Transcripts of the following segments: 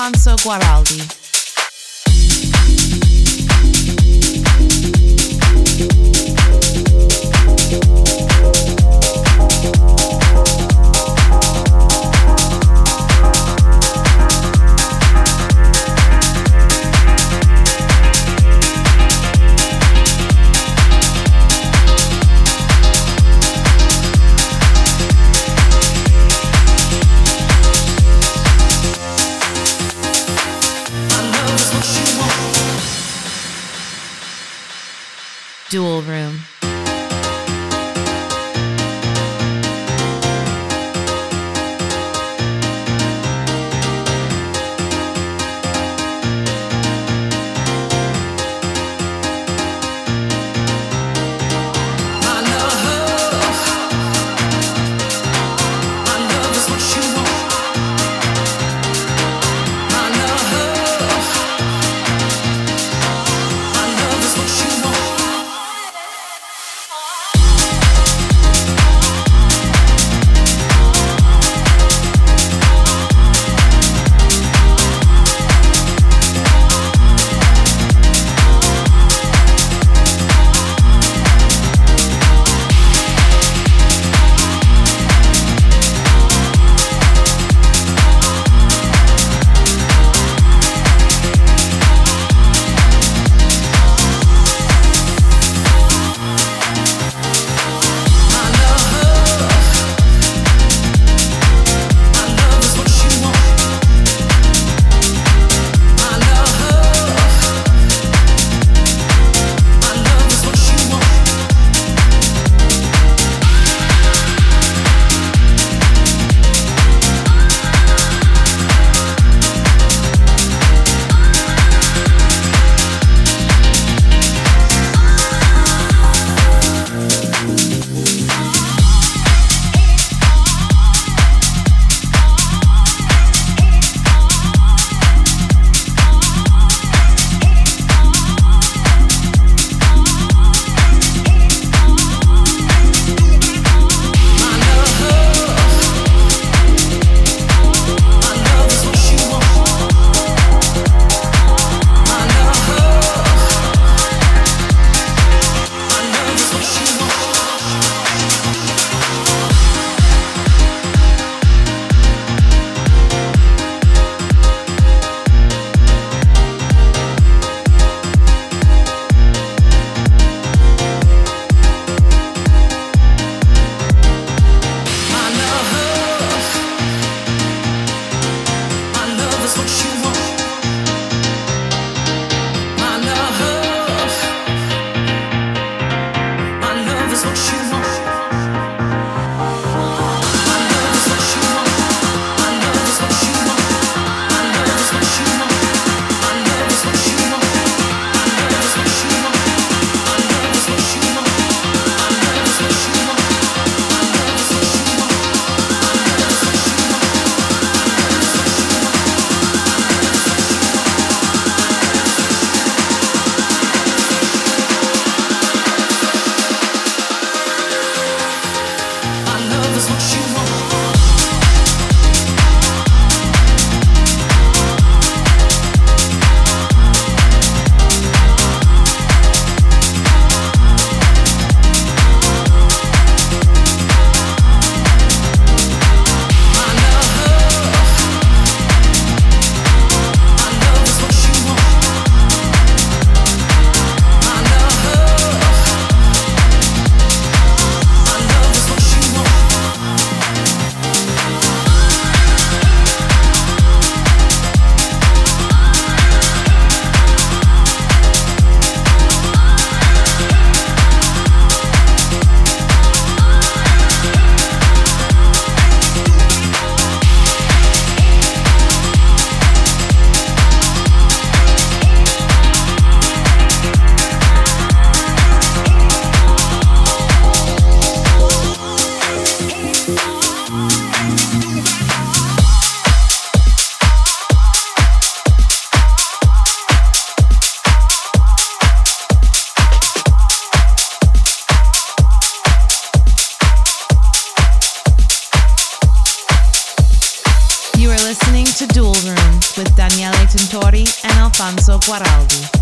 Alfonso Guaraldi. Dual Room. Alfonso Guaraldi.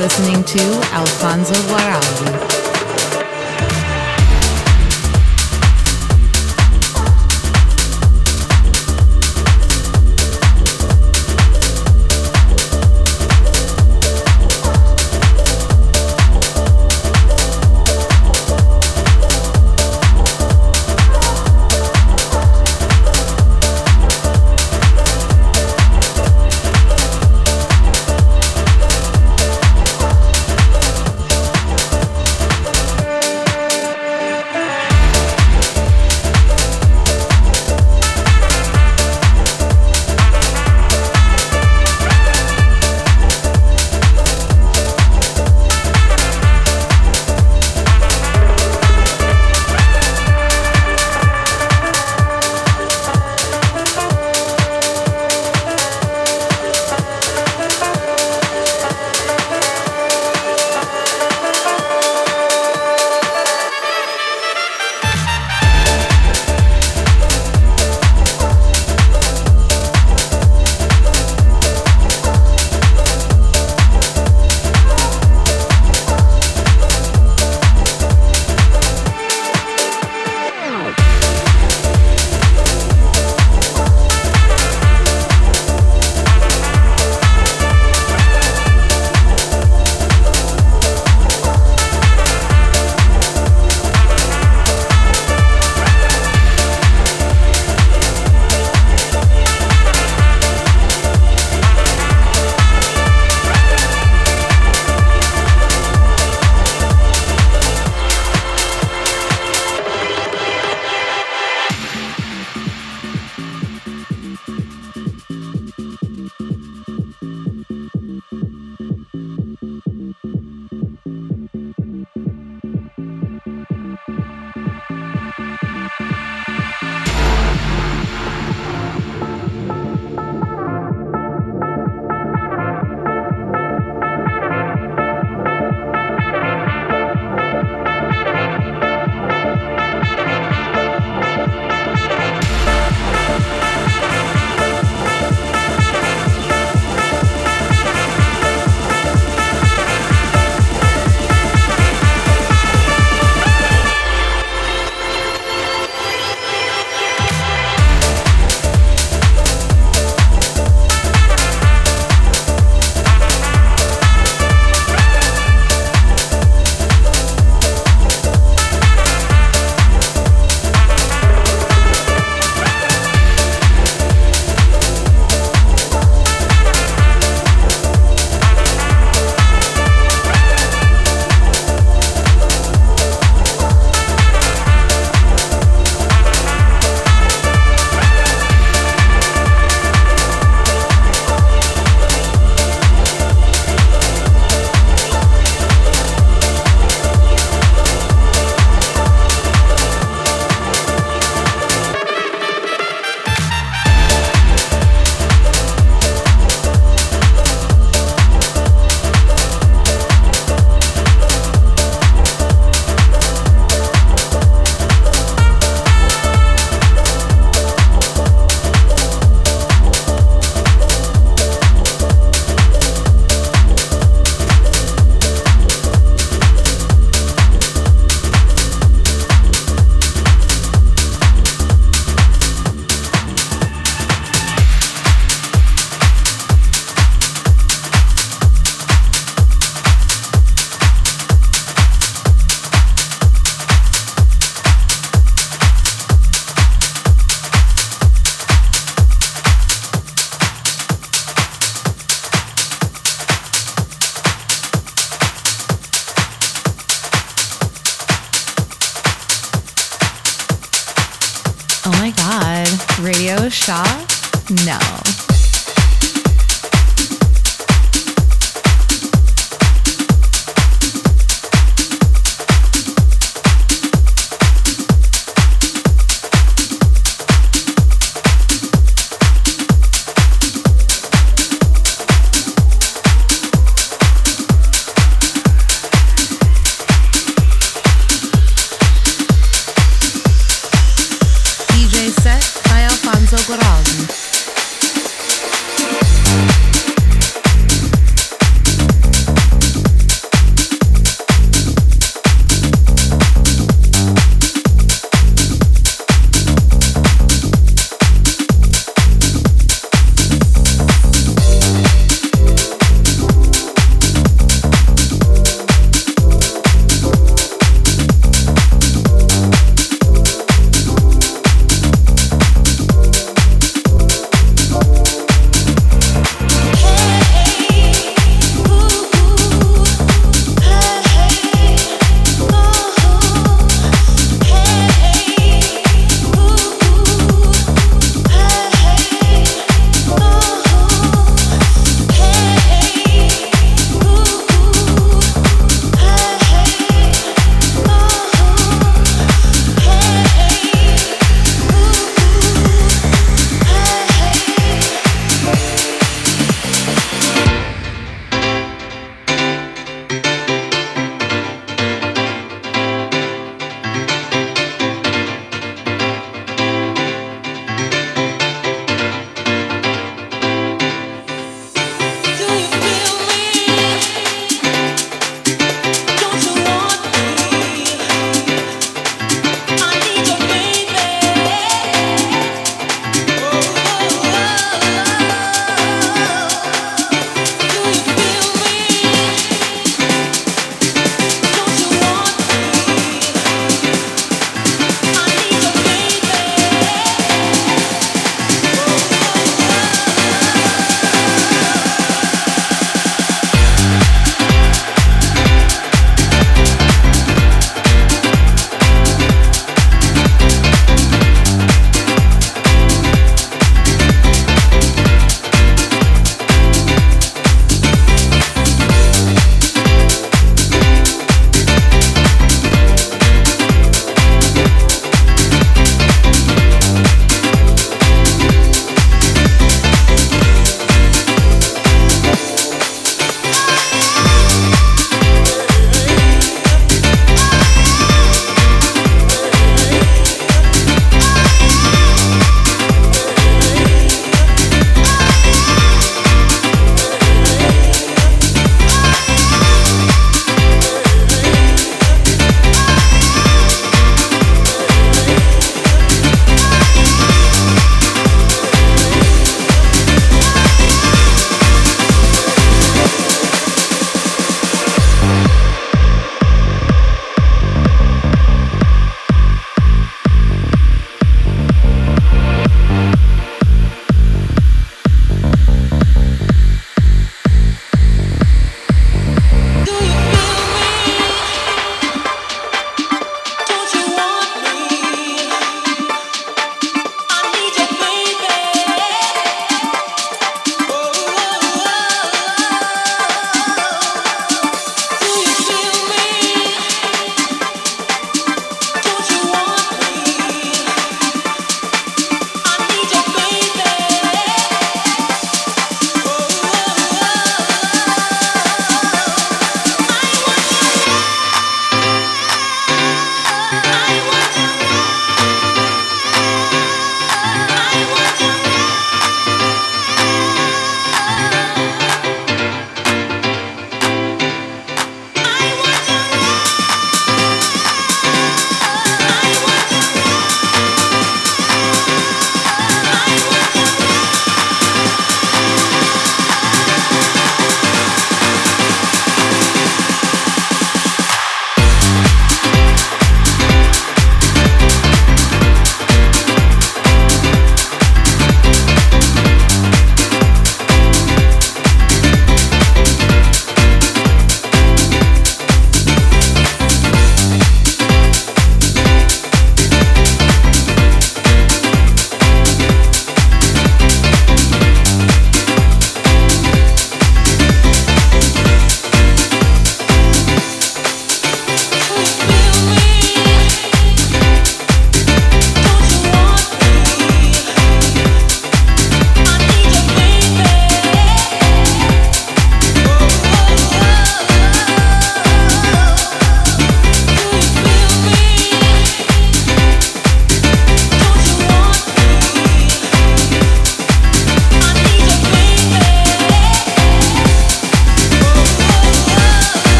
listening to Alfonso Guaraldi.